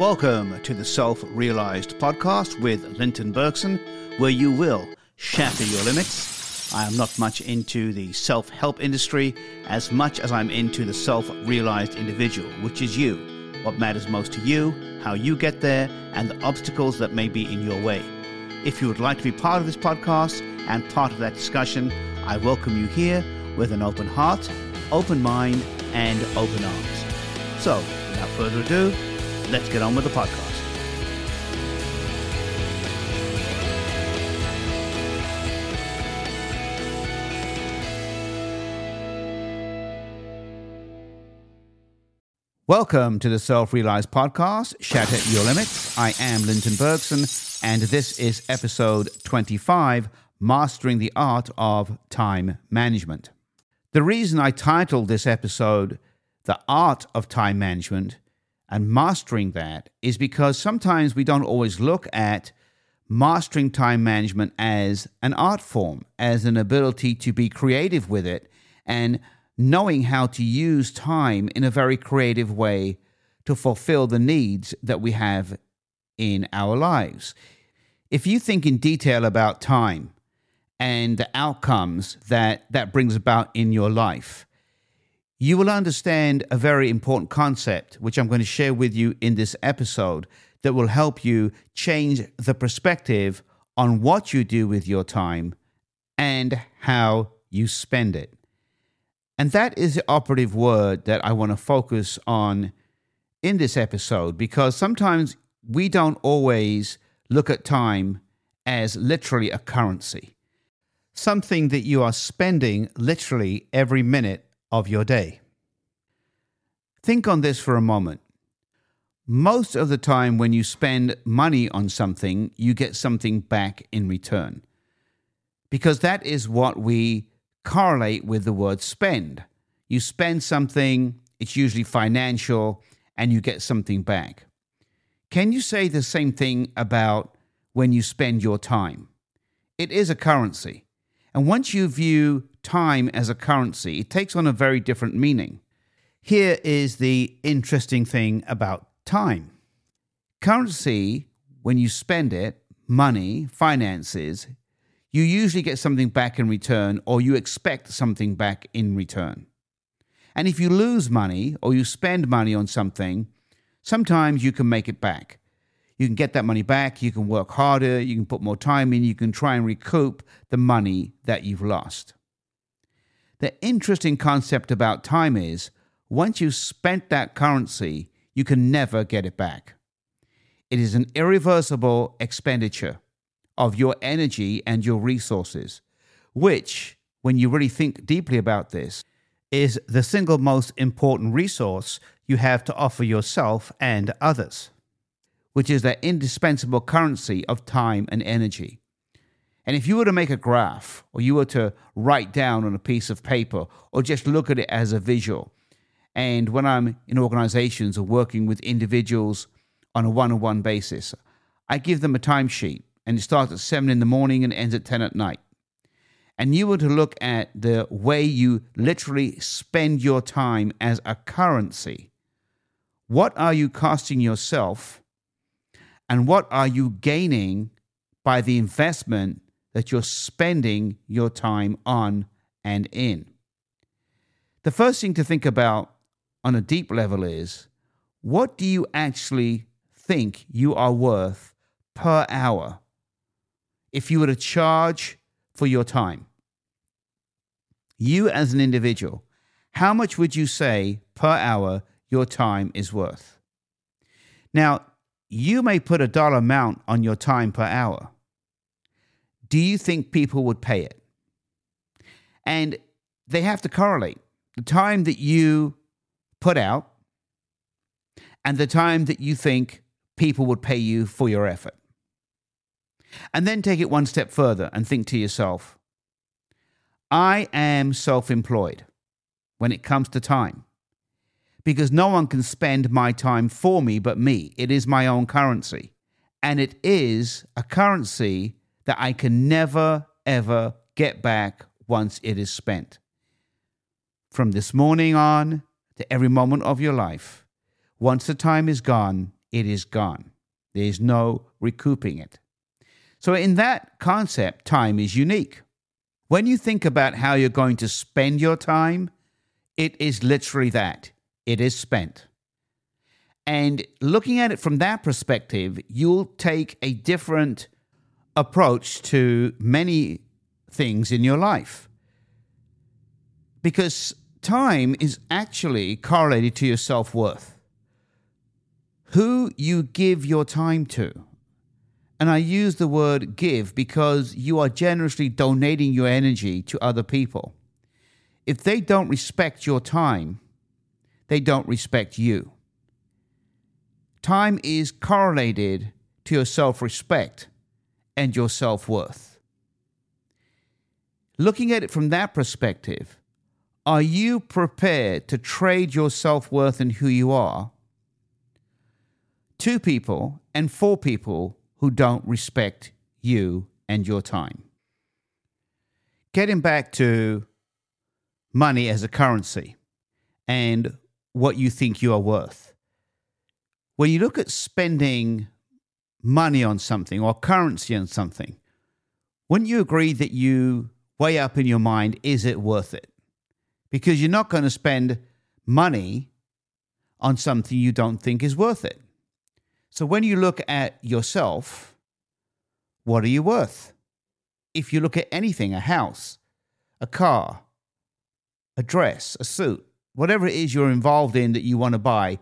Welcome to the Self Realized podcast with Linton Bergsen, where you will shatter your limits. I am not much into the self help industry as much as I'm into the self realized individual, which is you. What matters most to you, how you get there, and the obstacles that may be in your way. If you would like to be part of this podcast and part of that discussion, I welcome you here with an open heart, open mind, and open arms. So, without further ado, let's get on with the podcast. Welcome to the Self Realized Podcast, Shatter Your Limits. I am Linton Bergsen, and this is episode 25 Mastering the Art of Time Management. The reason I titled this episode The Art of Time Management and mastering that is because sometimes we don't always look at mastering time management as an art form, as an ability to be creative with it and knowing how to use time in a very creative way to fulfill the needs that we have in our lives. If you think in detail about time and the outcomes that that brings about in your life, you will understand a very important concept, which I'm going to share with you in this episode, that will help you change the perspective on what you do with your time and how you spend it. And that is the operative word that I want to focus on in this episode because sometimes we don't always look at time as literally a currency, something that you are spending literally every minute of your day. Think on this for a moment. Most of the time, when you spend money on something, you get something back in return. Because that is what we correlate with the word spend. You spend something, it's usually financial, and you get something back. Can you say the same thing about when you spend your time? It is a currency. And once you view time as a currency, it takes on a very different meaning. Here is the interesting thing about time currency, when you spend it, money, finances, you usually get something back in return or you expect something back in return. And if you lose money or you spend money on something, sometimes you can make it back. You can get that money back, you can work harder, you can put more time in, you can try and recoup the money that you've lost. The interesting concept about time is once you've spent that currency, you can never get it back. It is an irreversible expenditure of your energy and your resources, which, when you really think deeply about this, is the single most important resource you have to offer yourself and others which is that indispensable currency of time and energy. And if you were to make a graph, or you were to write down on a piece of paper, or just look at it as a visual, and when I'm in organizations or working with individuals on a one on one basis, I give them a timesheet, and it starts at 7 in the morning and ends at 10 at night. And you were to look at the way you literally spend your time as a currency. What are you costing yourself? And what are you gaining by the investment that you're spending your time on and in? The first thing to think about on a deep level is what do you actually think you are worth per hour if you were to charge for your time? You as an individual, how much would you say per hour your time is worth? Now, you may put a dollar amount on your time per hour. Do you think people would pay it? And they have to correlate the time that you put out and the time that you think people would pay you for your effort. And then take it one step further and think to yourself I am self employed when it comes to time because no one can spend my time for me but me. It is my own currency. And it is a currency that I can never, ever get back once it is spent. From this morning on to every moment of your life, once the time is gone, it is gone. There is no recouping it. So, in that concept, time is unique. When you think about how you're going to spend your time, it is literally that it is spent. And looking at it from that perspective, you'll take a different approach to many things in your life. Because time is actually correlated to your self worth. Who you give your time to. And I use the word give because you are generously donating your energy to other people. If they don't respect your time, they don't respect you. Time is correlated to your self respect and your self worth. Looking at it from that perspective, are you prepared to trade your self worth and who you are to people and for people who don't respect you and your time? Getting back to money as a currency and what you think you are worth. When you look at spending money on something or currency on something, wouldn't you agree that you weigh up in your mind, is it worth it? Because you're not going to spend money on something you don't think is worth it. So when you look at yourself, what are you worth? If you look at anything, a house, a car, a dress, a suit, whatever it is you're involved in that you want to buy,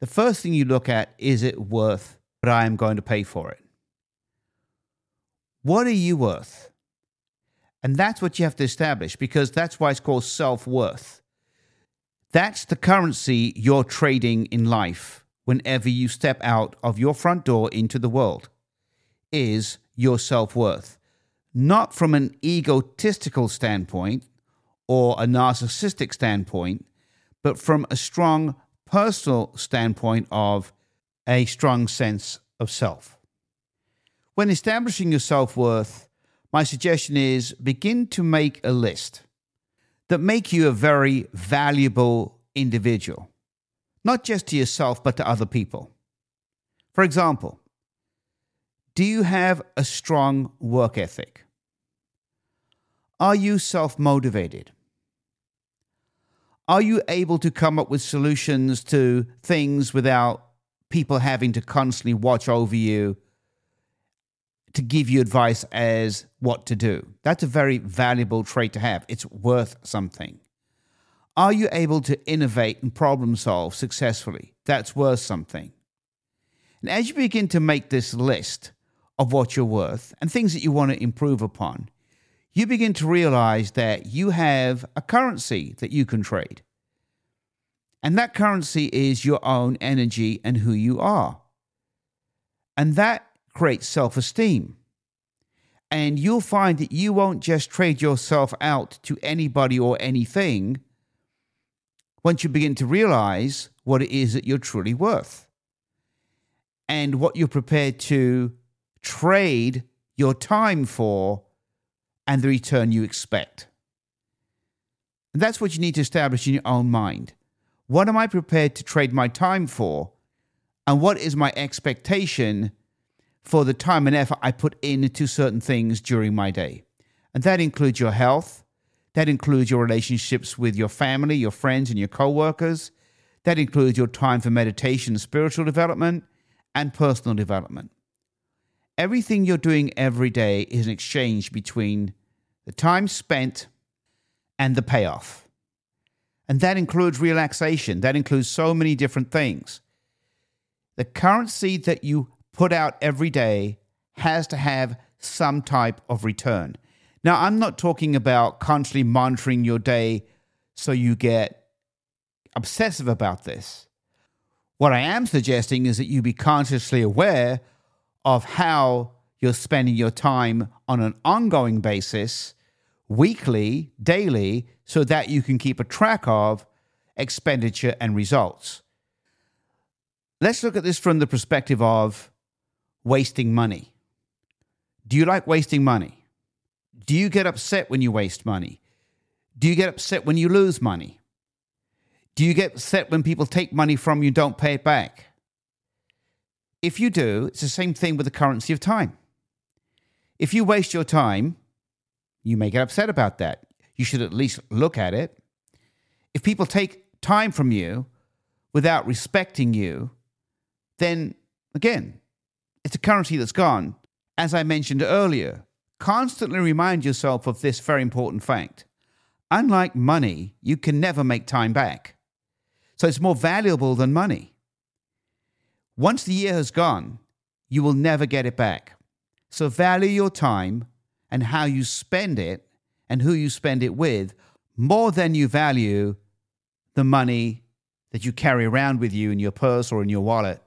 the first thing you look at is it worth what I am going to pay for it? What are you worth? And that's what you have to establish because that's why it's called self worth. That's the currency you're trading in life whenever you step out of your front door into the world is your self worth. Not from an egotistical standpoint or a narcissistic standpoint, but from a strong personal standpoint of a strong sense of self. When establishing your self worth, my suggestion is begin to make a list that make you a very valuable individual, not just to yourself, but to other people. For example, do you have a strong work ethic? Are you self motivated? Are you able to come up with solutions to things without people having to constantly watch over you to give you advice as what to do? That's a very valuable trait to have. It's worth something. Are you able to innovate and problem solve successfully? That's worth something. And as you begin to make this list of what you're worth and things that you want to improve upon, you begin to realize that you have a currency that you can trade. And that currency is your own energy and who you are. And that creates self esteem. And you'll find that you won't just trade yourself out to anybody or anything once you begin to realize what it is that you're truly worth and what you're prepared to trade your time for and the return you expect. And that's what you need to establish in your own mind. What am I prepared to trade my time for? And what is my expectation for the time and effort I put into certain things during my day? And that includes your health, that includes your relationships with your family, your friends, and your co-workers. That includes your time for meditation, spiritual development, and personal development everything you're doing every day is an exchange between the time spent and the payoff. And that includes relaxation, that includes so many different things. The currency that you put out every day has to have some type of return. Now, I'm not talking about constantly monitoring your day so you get obsessive about this. What I am suggesting is that you be consciously aware of how you're spending your time on an ongoing basis, weekly, daily, so that you can keep a track of expenditure and results. Let's look at this from the perspective of wasting money. Do you like wasting money? Do you get upset when you waste money? Do you get upset when you lose money? Do you get upset when people take money from you and don't pay it back? If you do, it's the same thing with the currency of time. If you waste your time, you may get upset about that. You should at least look at it. If people take time from you without respecting you, then again, it's a currency that's gone. As I mentioned earlier, constantly remind yourself of this very important fact. Unlike money, you can never make time back. So it's more valuable than money. Once the year has gone, you will never get it back. So value your time and how you spend it and who you spend it with more than you value the money that you carry around with you in your purse or in your wallet.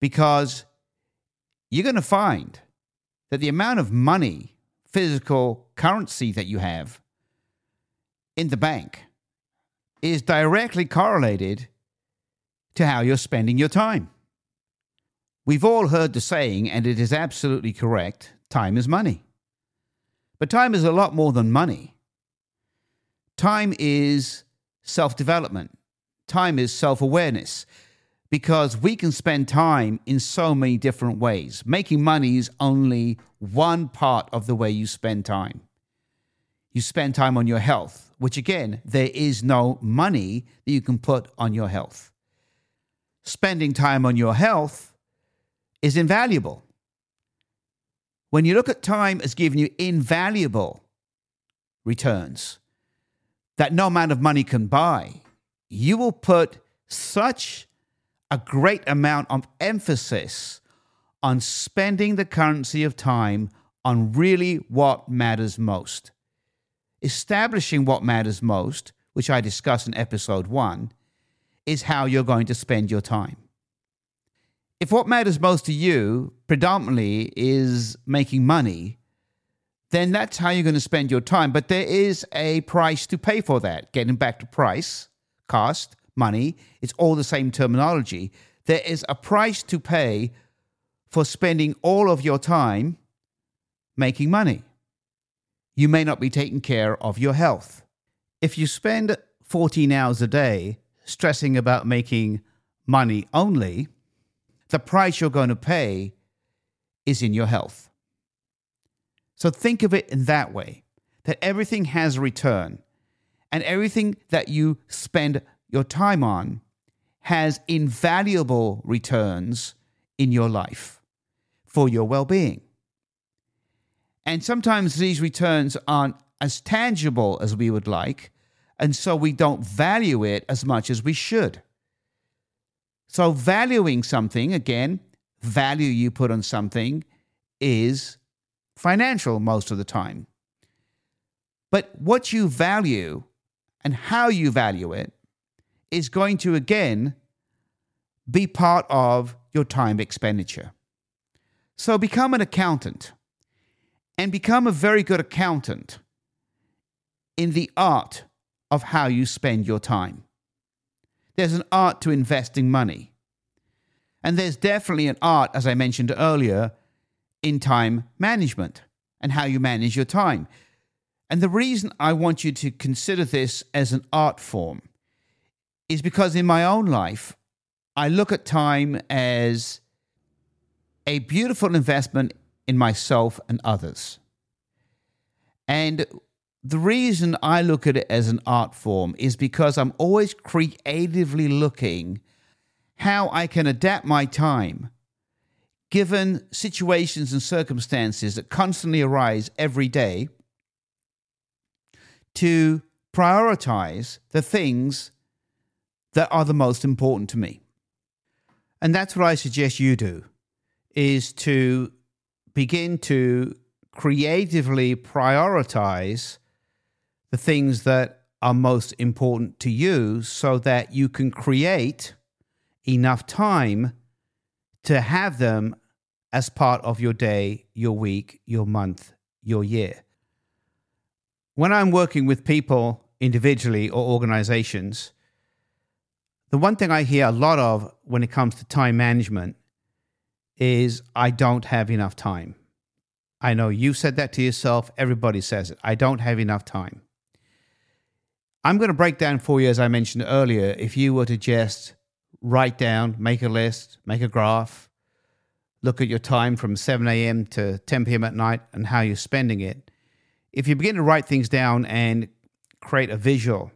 Because you're going to find that the amount of money, physical currency that you have in the bank is directly correlated to how you're spending your time. We've all heard the saying, and it is absolutely correct time is money. But time is a lot more than money. Time is self development, time is self awareness, because we can spend time in so many different ways. Making money is only one part of the way you spend time. You spend time on your health, which again, there is no money that you can put on your health. Spending time on your health is invaluable. When you look at time as giving you invaluable returns that no amount of money can buy, you will put such a great amount of emphasis on spending the currency of time on really what matters most. Establishing what matters most, which I discuss in episode one, is how you're going to spend your time. If what matters most to you predominantly is making money, then that's how you're going to spend your time. But there is a price to pay for that. Getting back to price, cost, money, it's all the same terminology. There is a price to pay for spending all of your time making money. You may not be taking care of your health. If you spend 14 hours a day stressing about making money only, the price you're going to pay is in your health. So think of it in that way that everything has a return and everything that you spend your time on has invaluable returns in your life for your well being. And sometimes these returns aren't as tangible as we would like, and so we don't value it as much as we should. So, valuing something, again, value you put on something is financial most of the time. But what you value and how you value it is going to again be part of your time expenditure. So become an accountant and become a very good accountant in the art of how you spend your time. There's an art to investing money. And there's definitely an art, as I mentioned earlier, in time management and how you manage your time. And the reason I want you to consider this as an art form is because in my own life, I look at time as a beautiful investment in myself and others. And the reason I look at it as an art form is because I'm always creatively looking how I can adapt my time given situations and circumstances that constantly arise every day to prioritize the things that are the most important to me. And that's what I suggest you do is to begin to creatively prioritize the things that are most important to you so that you can create enough time to have them as part of your day, your week, your month, your year. When I'm working with people individually or organizations, the one thing I hear a lot of when it comes to time management is I don't have enough time. I know you said that to yourself, everybody says it. I don't have enough time. I'm going to break down for you, as I mentioned earlier, if you were to just write down, make a list, make a graph, look at your time from 7 a.m. to 10 p.m. at night and how you're spending it. If you begin to write things down and create a visual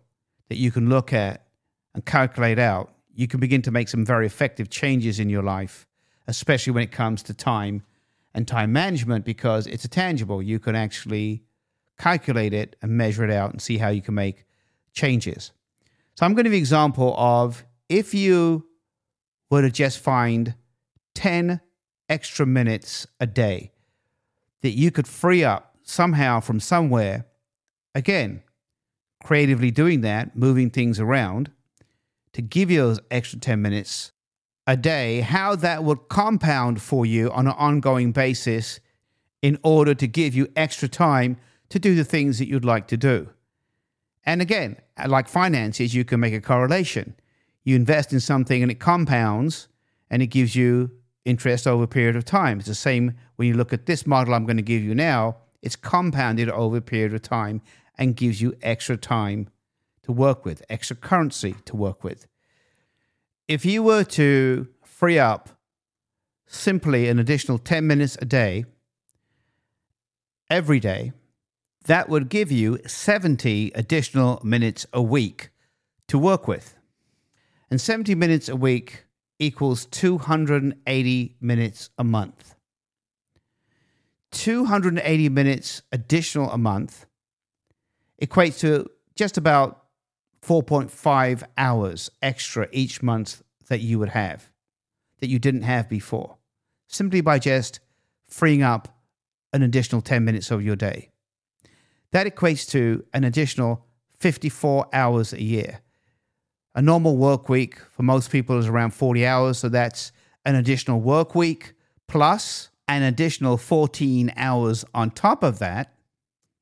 that you can look at and calculate out, you can begin to make some very effective changes in your life, especially when it comes to time and time management, because it's a tangible. You can actually calculate it and measure it out and see how you can make changes. So I'm going to give an example of if you were to just find 10 extra minutes a day that you could free up somehow from somewhere, again, creatively doing that, moving things around to give you those extra 10 minutes a day, how that would compound for you on an ongoing basis in order to give you extra time to do the things that you'd like to do. And again, like finances, you can make a correlation. You invest in something and it compounds and it gives you interest over a period of time. It's the same when you look at this model I'm going to give you now, it's compounded over a period of time and gives you extra time to work with, extra currency to work with. If you were to free up simply an additional 10 minutes a day every day, that would give you 70 additional minutes a week to work with. And 70 minutes a week equals 280 minutes a month. 280 minutes additional a month equates to just about 4.5 hours extra each month that you would have that you didn't have before simply by just freeing up an additional 10 minutes of your day. That equates to an additional 54 hours a year. A normal work week for most people is around 40 hours, so that's an additional work week plus an additional 14 hours on top of that.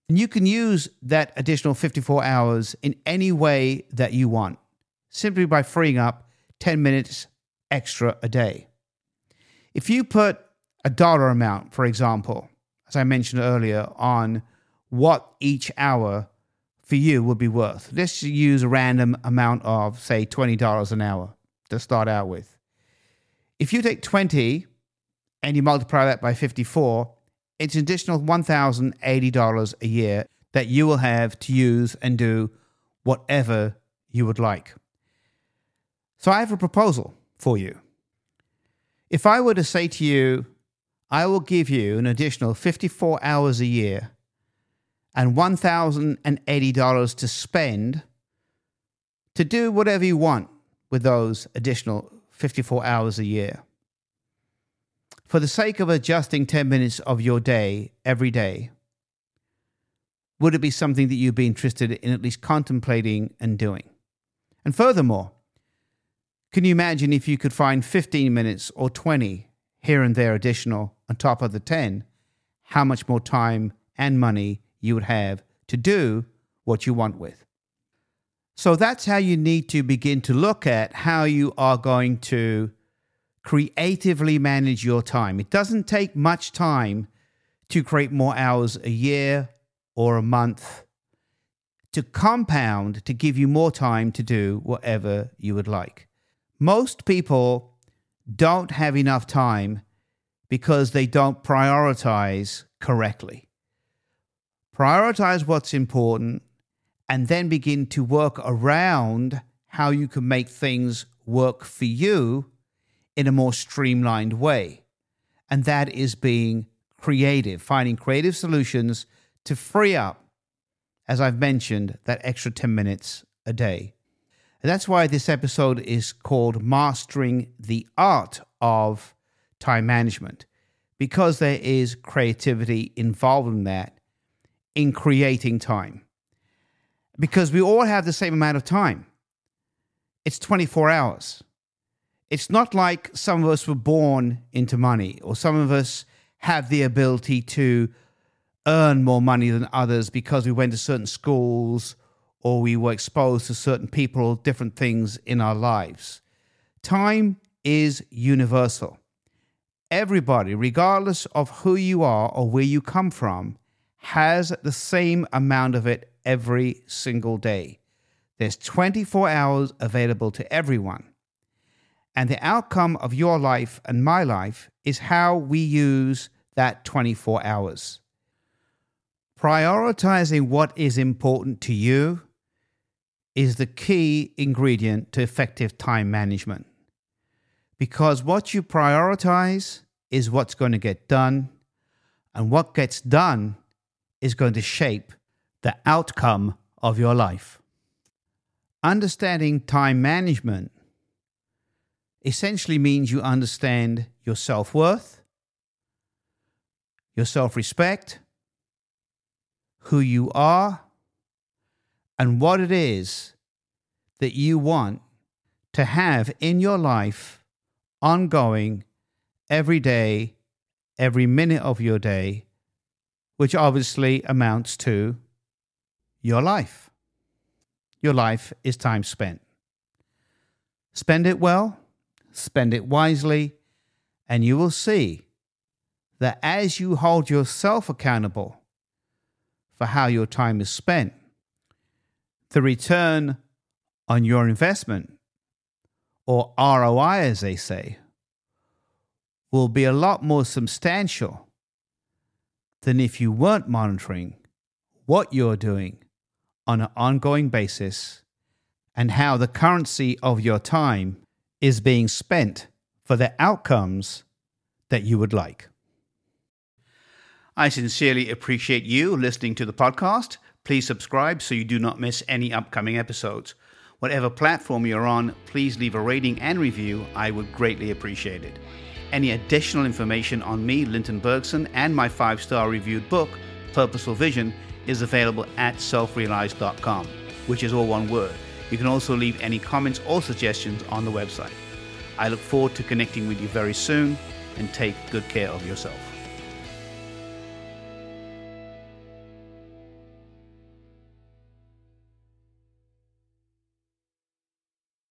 And you can use that additional 54 hours in any way that you want, simply by freeing up 10 minutes extra a day. If you put a dollar amount, for example, as I mentioned earlier, on what each hour for you would be worth, let's use a random amount of, say, $20 an hour to start out with. If you take 20 and you multiply that by 54, it's an additional $1,080 a year that you will have to use and do whatever you would like. So I have a proposal for you. If I were to say to you, I will give you an additional 54 hours a year and $1,080 to spend to do whatever you want with those additional 54 hours a year. For the sake of adjusting 10 minutes of your day every day, would it be something that you'd be interested in at least contemplating and doing? And furthermore, can you imagine if you could find 15 minutes or 20 here and there additional on top of the 10, how much more time and money you would have to do what you want with? So that's how you need to begin to look at how you are going to creatively manage your time. It doesn't take much time to create more hours a year or a month to compound to give you more time to do whatever you would like. Most people don't have enough time because they don't prioritize correctly. Prioritize what's important and then begin to work around how you can make things work for you in a more streamlined way. And that is being creative, finding creative solutions to free up, as I've mentioned, that extra 10 minutes a day. And that's why this episode is called Mastering the Art of Time Management, because there is creativity involved in that, in creating time. Because we all have the same amount of time, it's 24 hours. It's not like some of us were born into money or some of us have the ability to earn more money than others because we went to certain schools or we were exposed to certain people or different things in our lives. Time is universal. Everybody, regardless of who you are or where you come from, has the same amount of it every single day. There's 24 hours available to everyone. And the outcome of your life and my life is how we use that 24 hours. Prioritizing what is important to you is the key ingredient to effective time management. Because what you prioritize is what's going to get done, and what gets done is going to shape the outcome of your life. Understanding time management essentially means you understand your self worth, your self respect, who you are, and what it is that you want to have in your life ongoing every day, every minute of your day, which obviously amounts to your life. Your life is time spent. Spend it well, spend it wisely, and you will see that as you hold yourself accountable for how your time is spent, the return on your investment, or ROI as they say, will be a lot more substantial than if you weren't monitoring what you're doing on an ongoing basis and how the currency of your time is being spent for the outcomes that you would like. I sincerely appreciate you listening to the podcast. Please subscribe so you do not miss any upcoming episodes. Whatever platform you're on, please leave a rating and review. I would greatly appreciate it. Any additional information on me, Linton Bergsen, and my five star reviewed book, Purposeful Vision, is available at selfrealized.com, which is all one word. You can also leave any comments or suggestions on the website. I look forward to connecting with you very soon and take good care of yourself.